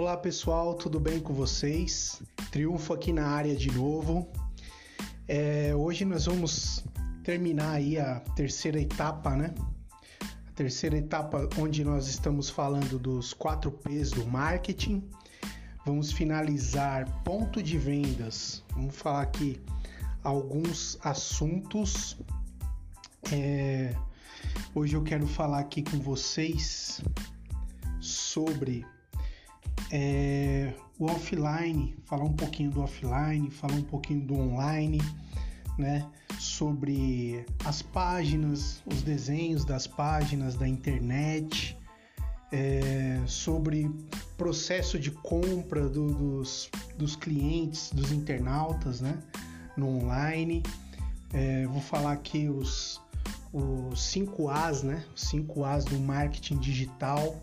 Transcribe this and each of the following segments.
Olá pessoal, tudo bem com vocês? Triunfo aqui na área de novo. É, hoje nós vamos terminar aí a terceira etapa, né? A terceira etapa onde nós estamos falando dos quatro P's do marketing. Vamos finalizar ponto de vendas. Vamos falar aqui alguns assuntos. É, hoje eu quero falar aqui com vocês sobre é, o offline, falar um pouquinho do offline, falar um pouquinho do online, né? Sobre as páginas, os desenhos das páginas da internet, é, sobre processo de compra do, dos, dos clientes, dos internautas, né? No online. É, vou falar aqui os, os 5 As, né? Os 5 As do marketing digital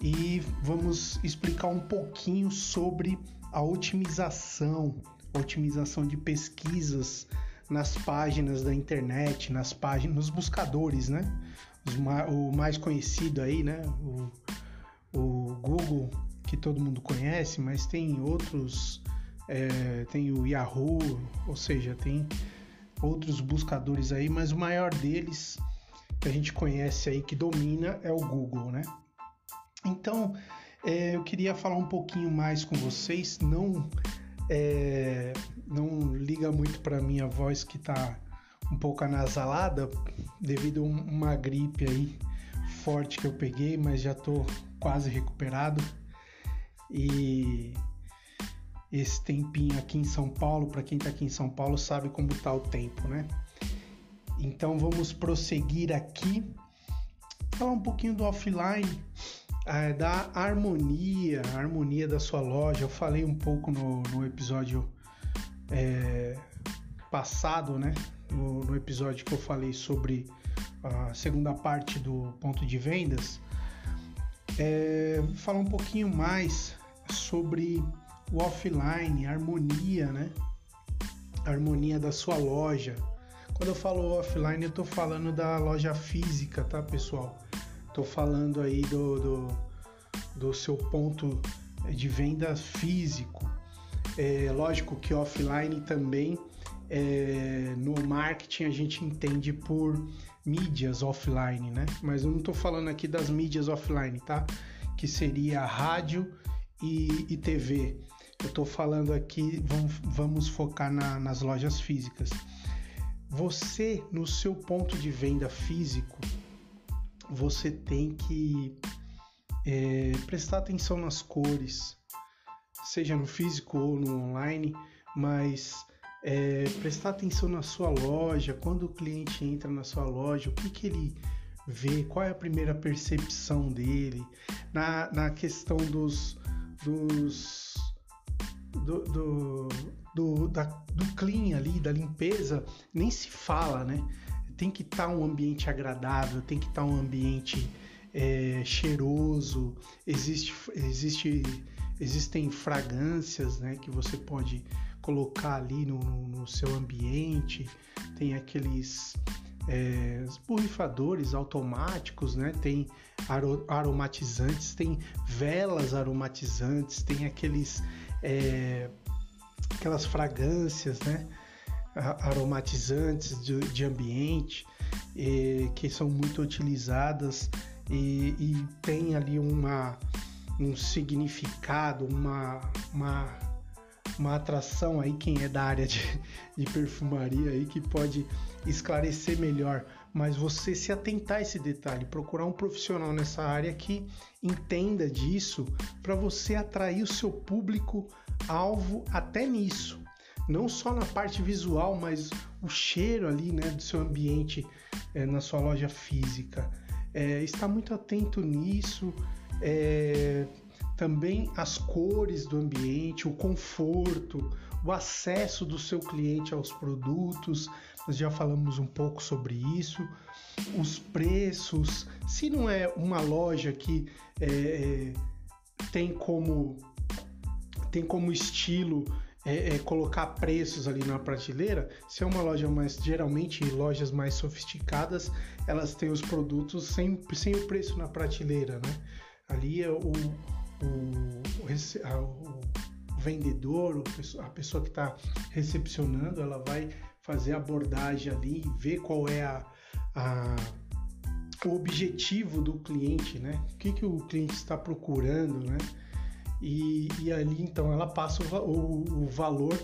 e vamos explicar um pouquinho sobre a otimização, otimização de pesquisas nas páginas da internet, nas páginas, nos buscadores, né? o mais conhecido aí, né? O, o, Google, que todo mundo conhece, mas tem outros, é, tem o Yahoo, ou seja, tem outros buscadores aí, mas o maior deles que a gente conhece aí, que domina, é o Google, né? Então, é, eu queria falar um pouquinho mais com vocês. Não, é, não liga muito para minha voz que está um pouco anasalada devido a uma gripe aí forte que eu peguei, mas já estou quase recuperado. E esse tempinho aqui em São Paulo, para quem está aqui em São Paulo, sabe como está o tempo, né? Então vamos prosseguir aqui, falar um pouquinho do offline é, da harmonia, a harmonia da sua loja. Eu falei um pouco no, no episódio é, passado, né? No, no, episódio que eu falei sobre a segunda parte do ponto de vendas. É, falar um pouquinho mais sobre o offline, a harmonia, né? A harmonia da sua loja. Quando eu falo offline, eu estou falando da loja física, tá, pessoal? Tô falando aí do, do, do seu ponto de venda físico. É lógico que offline também é, no marketing a gente entende por mídias offline, né? Mas eu não estou falando aqui das mídias offline, tá? Que seria rádio e, e TV. Eu estou falando aqui, vamos, vamos focar na, nas lojas físicas. Você, no seu ponto de venda físico, você tem que é, prestar atenção nas cores, seja no físico ou no online, mas é, prestar atenção na sua loja, quando o cliente entra na sua loja, o que, que ele vê, qual é a primeira percepção dele, na, na questão dos. dos do, do, do, da, do clean ali, da limpeza, nem se fala, né? Tem que estar tá um ambiente agradável, tem que estar tá um ambiente é, cheiroso, existe, existe, existem fragrâncias né, que você pode colocar ali no, no seu ambiente, tem aqueles é, borrifadores automáticos, né? tem aromatizantes, tem velas aromatizantes, tem aqueles é, aquelas fragrâncias, né? Aromatizantes de, de ambiente que são muito utilizadas e, e tem ali uma, um significado, uma, uma, uma atração aí, quem é da área de, de perfumaria aí que pode esclarecer melhor, mas você se atentar a esse detalhe, procurar um profissional nessa área que entenda disso para você atrair o seu público alvo até nisso não só na parte visual, mas o cheiro ali, né, do seu ambiente é, na sua loja física. É, está muito atento nisso. É, também as cores do ambiente, o conforto, o acesso do seu cliente aos produtos. Nós já falamos um pouco sobre isso. Os preços. Se não é uma loja que é, tem como tem como estilo é, é, colocar preços ali na prateleira, se é uma loja mais, geralmente lojas mais sofisticadas, elas têm os produtos sem, sem o preço na prateleira, né? Ali é o, o, o, o vendedor, a pessoa que está recepcionando, ela vai fazer a abordagem ali, ver qual é a, a, o objetivo do cliente, né? O que, que o cliente está procurando, né? E, e ali então ela passa o, o, o valor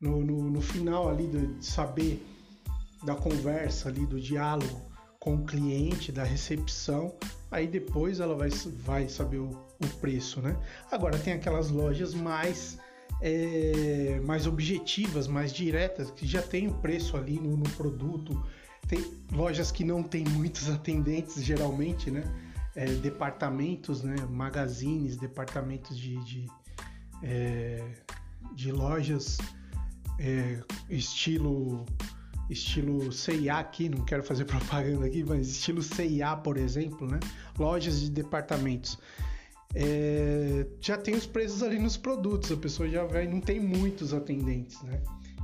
no, no, no, final ali de saber da conversa ali, do diálogo com o cliente, da recepção, aí depois ela vai, vai saber o, o preço, né? Agora tem aquelas lojas mais é, mais objetivas, mais diretas, que já tem o preço ali no, no produto. Tem lojas que não tem muitos atendentes, geralmente, né? É, departamentos, né? Magazines, departamentos de, de, é, de lojas é, estilo estilo C&A aqui, não quero fazer propaganda aqui, mas estilo C&A, por exemplo, né? Lojas de departamentos. É, já tem os preços ali nos produtos, a pessoa já vai, não tem muitos atendentes, né?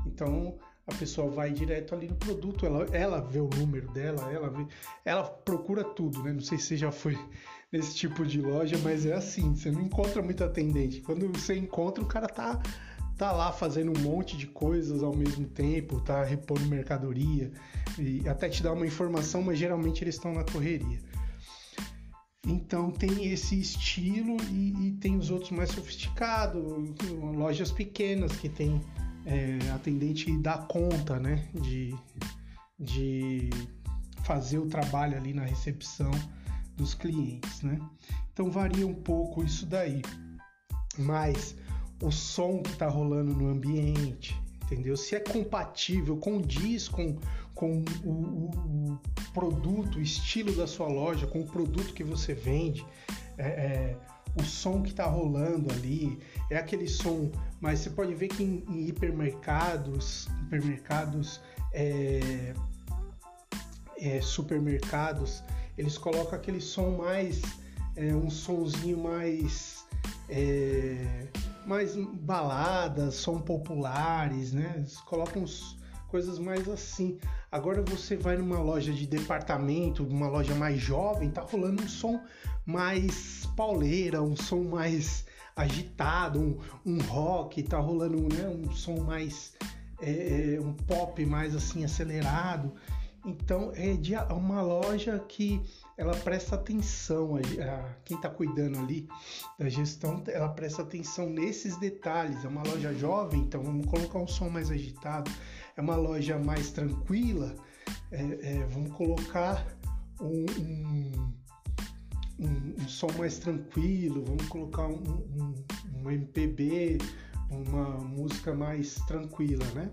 Então a pessoa vai direto ali no produto, ela, ela vê o número dela, ela vê, ela procura tudo, né? Não sei se você já foi nesse tipo de loja, mas é assim, você não encontra muito atendente. Quando você encontra, o cara tá tá lá fazendo um monte de coisas ao mesmo tempo, tá repondo mercadoria e até te dá uma informação, mas geralmente eles estão na correria. Então tem esse estilo e, e, tem os outros mais sofisticados, lojas pequenas que tem é, atendente dá conta, né, de, de fazer o trabalho ali na recepção dos clientes, né? Então varia um pouco isso daí, mas o som que está rolando no ambiente, entendeu? Se é compatível, condiz com, com o, o, o produto, o estilo da sua loja, com o produto que você vende, é, é, o som que está rolando ali, é aquele som, mas você pode ver que em, em hipermercados, hipermercados, é, é supermercados, eles colocam aquele som mais, é, um sonzinho mais é, mais baladas, som populares, né? Eles colocam coisas mais assim. Agora você vai numa loja de departamento, numa loja mais jovem, tá rolando um som mais pauleira, um som mais agitado, um, um rock, tá rolando né, um som mais é, é um pop mais assim acelerado. Então é de uma loja que ela presta atenção, a, a quem está cuidando ali da gestão, ela presta atenção nesses detalhes. É uma loja jovem, então vamos colocar um som mais agitado. É uma loja mais tranquila, é, é, vamos colocar um, um, um, um, som mais tranquilo, vamos colocar um, um MPB, uma música mais tranquila, né?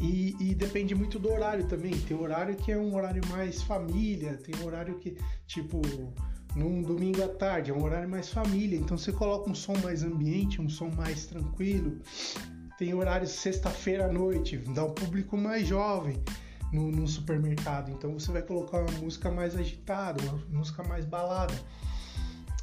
E, e, depende muito do horário também. Tem horário que é um horário mais família, tem horário que, tipo, num domingo à tarde, é um horário mais família. Então você coloca um som mais ambiente, um som mais tranquilo. Tem horário sexta-feira à noite, dá um público mais jovem no, no, supermercado. Então você vai colocar uma música mais agitada, uma música mais balada.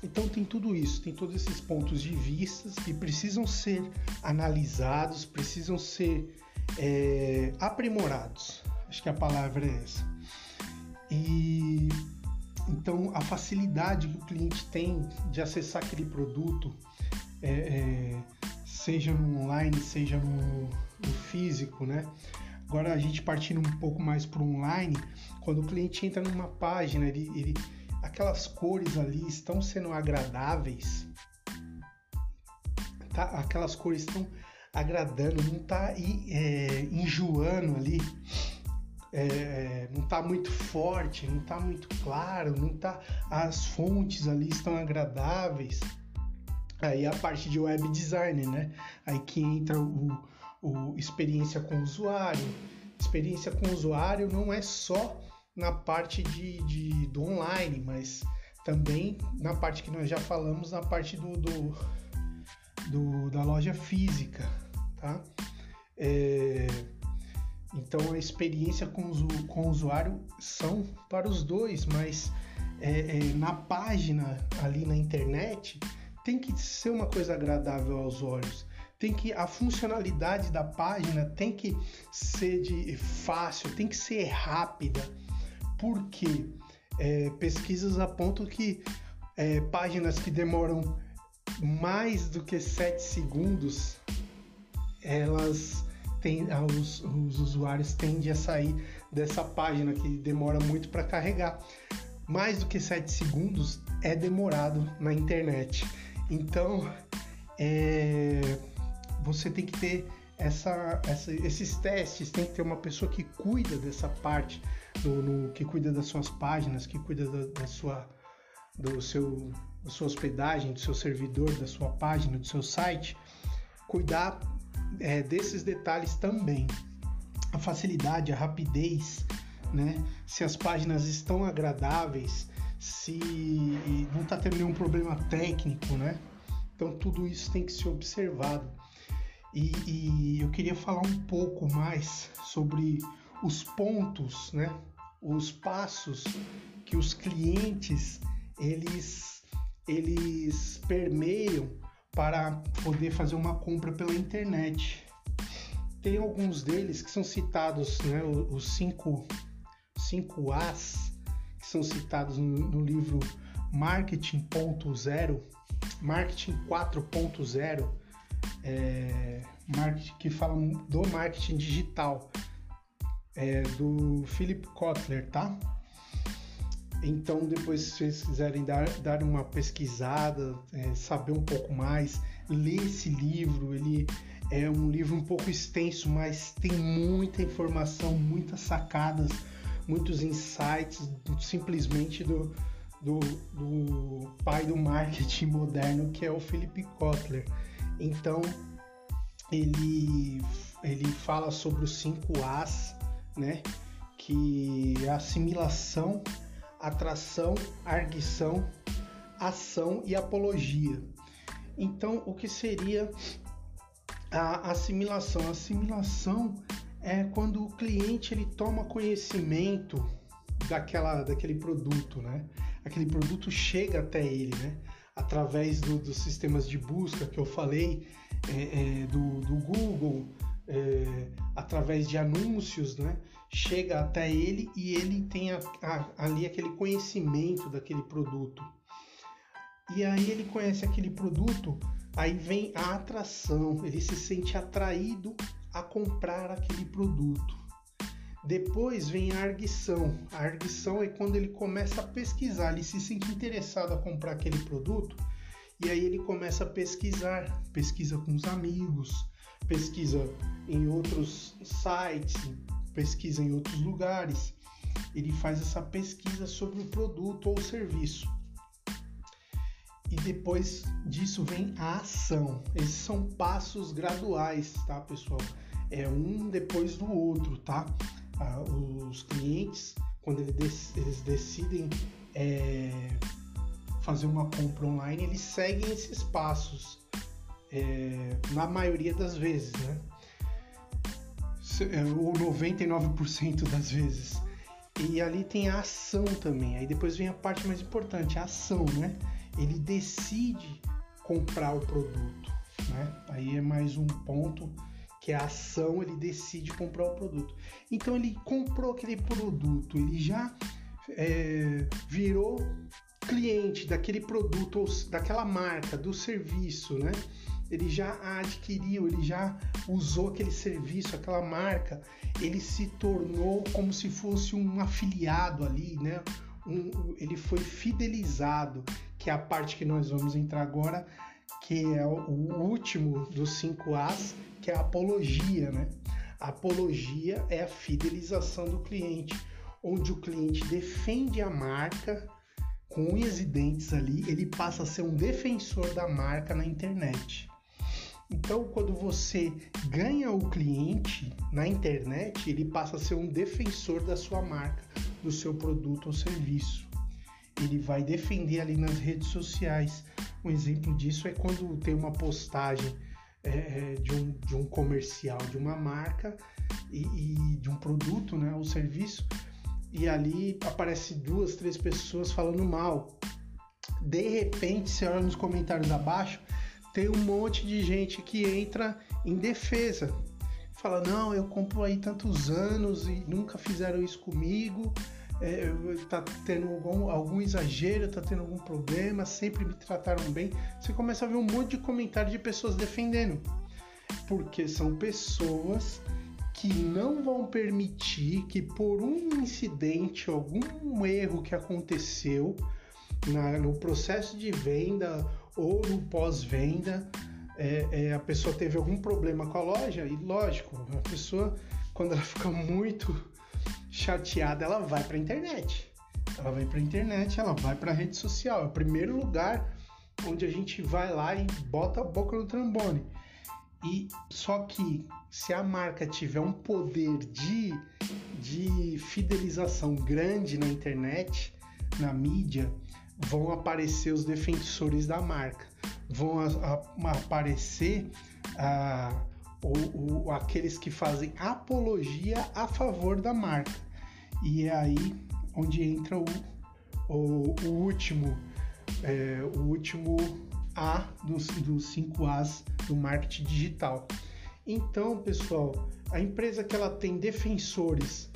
Então tem tudo isso, tem todos esses pontos de vista que precisam ser analisados, precisam ser é, aprimorados. Acho que a palavra é essa. E então a facilidade que o cliente tem de acessar aquele produto, é, é, seja no online, seja no, no, físico, né? Agora a gente partindo um pouco mais para o online, quando o cliente entra numa página, ele, ele, aquelas cores ali estão sendo agradáveis, tá? Aquelas cores estão agradando, não está é, enjoando ali, é, não está muito forte, não está muito claro, não tá, as fontes ali estão agradáveis. Aí a parte de web design, né? Aí que entra o, o experiência com o usuário. Experiência com o usuário não é só na parte de, de do online, mas também na parte que nós já falamos, na parte do, do, do da loja física tá? É, então a experiência com, o, com o usuário são para os dois, mas é, é, na página ali na internet tem que ser uma coisa agradável aos olhos. Tem que a funcionalidade da página tem que ser de fácil, tem que ser rápida, porque é, pesquisas apontam que é, páginas que demoram mais do que 7 segundos, elas têm, os, os usuários tendem a sair dessa página que demora muito para carregar. Mais do que 7 segundos é demorado na internet. Então, é, você tem que ter essa, essa, esses testes, tem que ter uma pessoa que cuida dessa parte, no, no que cuida das suas páginas, que cuida da, da sua, do seu, da sua hospedagem, do seu servidor, da sua página, do seu site, cuidar é, desses detalhes também. A facilidade, a rapidez, né? se as páginas estão agradáveis, se não está tendo nenhum problema técnico, né? Então tudo isso tem que ser observado. E, e, eu queria falar um pouco mais sobre os pontos, né? Os passos que os clientes eles eles permeiam para poder fazer uma compra pela internet. Tem alguns deles que são citados, né? Os cinco, cinco As são citados no, livro Marketing.0, Marketing 4.0 é, marketing, que falam do marketing digital, é, do Philip Kotler, tá? Então, depois, se vocês quiserem dar, dar uma pesquisada, é, saber um pouco mais, ler esse livro. Ele é um livro um pouco extenso, mas tem muita informação, muitas sacadas, muitos insights, simplesmente do, do, do pai do marketing moderno, que é o Philip Kotler. Então, ele, ele fala sobre os cinco As, né? Que é assimilação, atração, arguição, ação e apologia. Então, o que seria a assimilação? A assimilação é quando o cliente ele toma conhecimento daquela, daquele produto, né? Aquele produto chega até ele, né? através do, dos sistemas de busca que eu falei, é, é, do, do, Google, é, através de anúncios, né? chega até ele e ele tem a, a, ali aquele conhecimento daquele produto. E aí ele conhece aquele produto, aí vem a atração, ele se sente atraído a comprar aquele produto. Depois vem a arguição. A arguição é quando ele começa a pesquisar, ele se sente interessado a comprar aquele produto e aí ele começa a pesquisar, pesquisa com os amigos, pesquisa em outros sites, pesquisa em outros lugares. Ele faz essa pesquisa sobre o produto ou serviço. E depois disso vem a ação. Esses são passos graduais, tá, pessoal? É um depois do outro, tá? os clientes, quando eles decidem é, fazer uma compra online, eles seguem esses passos, é, na maioria das vezes, né? É, ou 99% das vezes. E ali tem a ação também. Aí depois vem a parte mais importante, a ação, né? Ele decide comprar o produto, né? Aí é mais um ponto que a ação, ele decide comprar o produto. Então ele comprou aquele produto, ele já é, virou cliente daquele produto, daquela marca, do serviço, né? Ele já adquiriu, ele já usou aquele serviço, aquela marca, ele se tornou como se fosse um afiliado ali, né? Um, ele foi fidelizado, que é a parte que nós vamos entrar agora, que é o último dos cinco As, que é a apologia, né? A apologia é a fidelização do cliente, onde o cliente defende a marca com unhas e dentes ali, ele passa a ser um defensor da marca na internet. Então, quando você ganha o cliente na internet, ele passa a ser um defensor da sua marca, do seu produto ou serviço. Ele vai defender ali nas redes sociais. Um exemplo disso é quando tem uma postagem é, é, de, um, de um comercial, de uma marca e, e de um produto, né, ou serviço, e ali aparece duas, três pessoas falando mal. De repente, você olha nos comentários abaixo, tem um monte de gente que entra em defesa. Fala, não, eu compro aí tantos anos e nunca fizeram isso comigo. É, tá tendo algum, algum exagero, tá tendo algum problema, sempre me trataram bem. Você começa a ver um monte de comentário de pessoas defendendo. Porque são pessoas que não vão permitir que por um incidente, algum erro que aconteceu na, no processo de venda ou no pós-venda, é, é, a pessoa teve algum problema com a loja e lógico, a pessoa quando ela fica muito chateada, ela vai para a internet. Ela vai para a internet, ela vai para a rede social. É o primeiro lugar onde a gente vai lá e bota a boca no trombone. E só que se a marca tiver um poder de, de fidelização grande na internet, na mídia, vão aparecer os defensores da marca, vão a, a, aparecer a, o, o, aqueles que fazem apologia a favor da marca. E é aí onde entra o, o, o último, é, o último A dos, dos cinco As do marketing digital. Então, pessoal, a empresa que ela tem defensores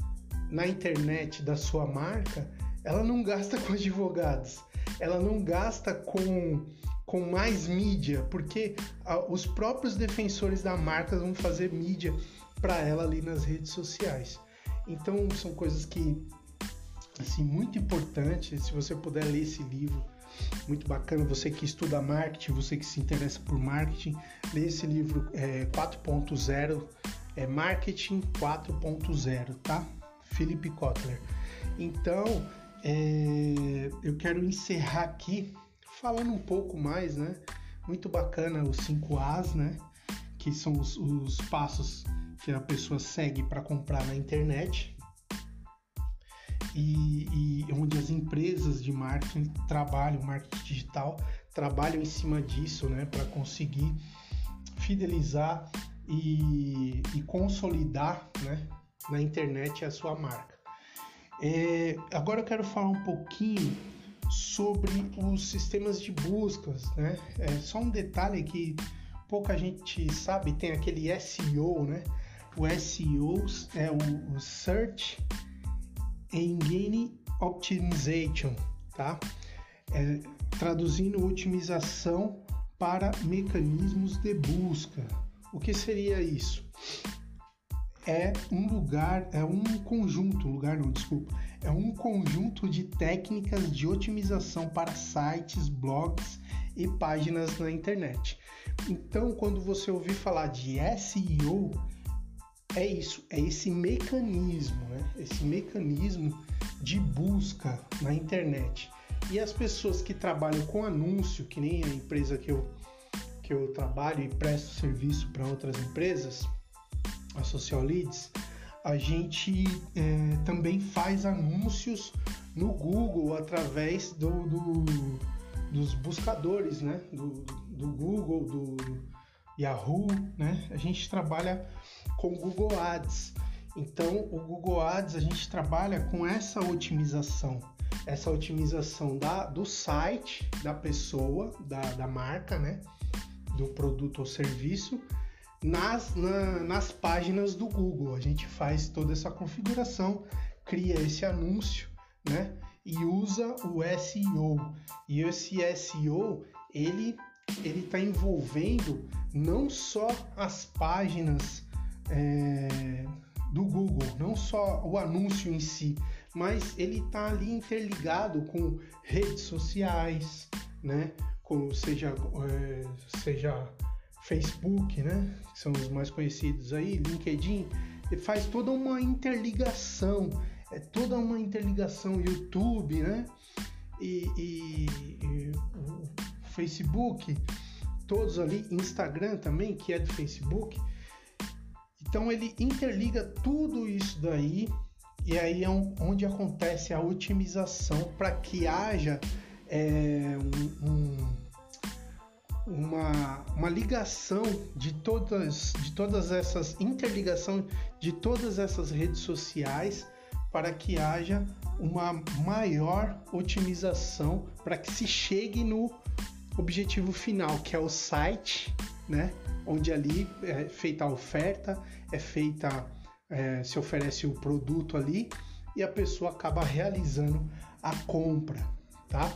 na internet da sua marca, ela não gasta com advogados, ela não gasta com, com mais mídia, porque a, os próprios defensores da marca vão fazer mídia para ela ali nas redes sociais. Então são coisas que assim muito importantes. Se você puder ler esse livro, muito bacana. Você que estuda marketing, você que se interessa por marketing, lê esse livro é, 4.0, é Marketing 4.0, tá? Philip Kotler. Então, é, eu quero encerrar aqui falando um pouco mais, né? Muito bacana os 5 As, né? Que são os, os passos que a pessoa segue para comprar na internet e, e, onde as empresas de marketing trabalham, marketing digital, trabalham em cima disso, né, para conseguir fidelizar e, e, consolidar, né, na internet a sua marca. É, agora eu quero falar um pouquinho sobre os sistemas de buscas, né? É só um detalhe que pouca gente sabe, tem aquele SEO, né? O SEO é o, Search Engine Optimization, tá? É, traduzindo otimização para mecanismos de busca. O que seria isso? É um lugar, é um conjunto, lugar não, desculpa, é um conjunto de técnicas de otimização para sites, blogs e páginas na internet. Então, quando você ouvir falar de SEO, é isso, é esse mecanismo, né? Esse mecanismo de busca na internet. E as pessoas que trabalham com anúncio, que nem a empresa que eu, que eu trabalho e presto serviço para outras empresas, a Social Leads, a gente é, também faz anúncios no Google através do, do dos buscadores, né? Do, do Google, do Yahoo, né? A gente trabalha com Google Ads. Então, o Google Ads a gente trabalha com essa otimização, essa otimização da, do site da pessoa, da, da marca, né? Do produto ou serviço, nas, na, nas páginas do Google. A gente faz toda essa configuração, cria esse anúncio, né? E usa o SEO. E esse SEO, ele ele está envolvendo não só as páginas é, do Google, não só o anúncio em si, mas ele está ali interligado com redes sociais, né? Com, seja, é, seja Facebook, né? Que são os mais conhecidos aí, LinkedIn, faz toda uma interligação, é toda uma interligação YouTube, né? E, e, e Facebook, todos ali, Instagram também, que é do Facebook, então ele interliga tudo isso daí e aí é onde acontece a otimização para que haja é, um, um, uma, uma ligação de todas, de todas essas interligação de todas essas redes sociais para que haja uma maior otimização para que se chegue no objetivo final, que é o site, né? onde ali é feita a oferta, é feita, é, se oferece o produto ali e a pessoa acaba realizando a compra, tá?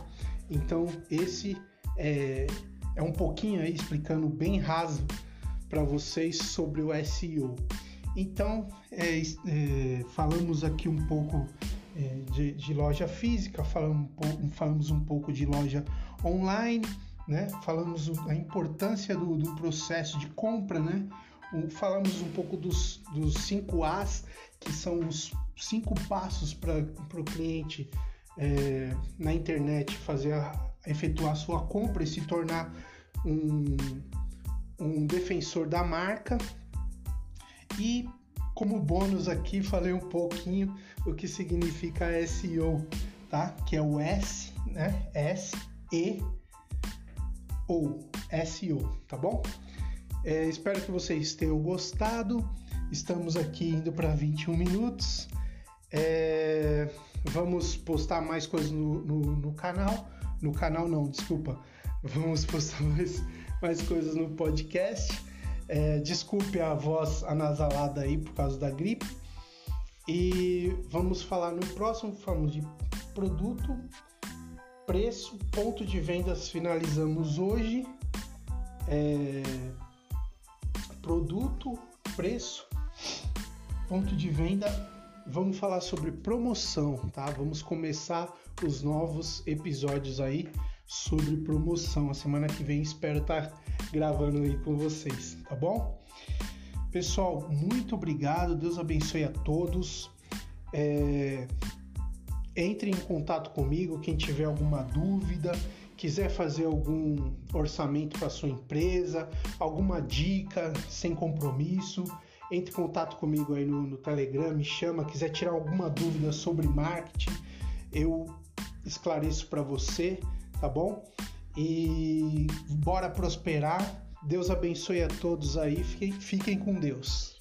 Então esse é, é um pouquinho aí explicando bem raso para vocês sobre o SEO. Então é, é, falamos aqui um pouco é, de, de, loja física, falamos, falamos um pouco de loja online, né? Falamos a importância do, do processo de compra, né? falamos um pouco dos, dos 5 As, que são os cinco passos para o cliente é, na internet fazer a, efetuar sua compra e se tornar um, um defensor da marca. E como bônus aqui falei um pouquinho o que significa SEO, tá? Que é o S, né? S E ou SEO, tá bom? É, espero que vocês tenham gostado. Estamos aqui indo para 21 minutos. É, vamos postar mais coisas no, no, no, canal. No canal não, desculpa. Vamos postar mais, mais coisas no podcast. É, desculpe a voz anasalada aí por causa da gripe. E vamos falar no próximo, falamos de produto, preço, ponto de vendas finalizamos hoje. É, produto, preço, ponto de venda. Vamos falar sobre promoção, tá? Vamos começar os novos episódios aí sobre promoção. A semana que vem espero estar tá gravando aí com vocês, tá bom? Pessoal, muito obrigado. Deus abençoe a todos. É... Entre em contato comigo quem tiver alguma dúvida quiser fazer algum orçamento para sua empresa, alguma dica sem compromisso, entre em contato comigo aí no, no Telegram, me chama, quiser tirar alguma dúvida sobre marketing, eu esclareço para você, tá bom? E bora prosperar. Deus abençoe a todos aí. Fiquem, fiquem com Deus.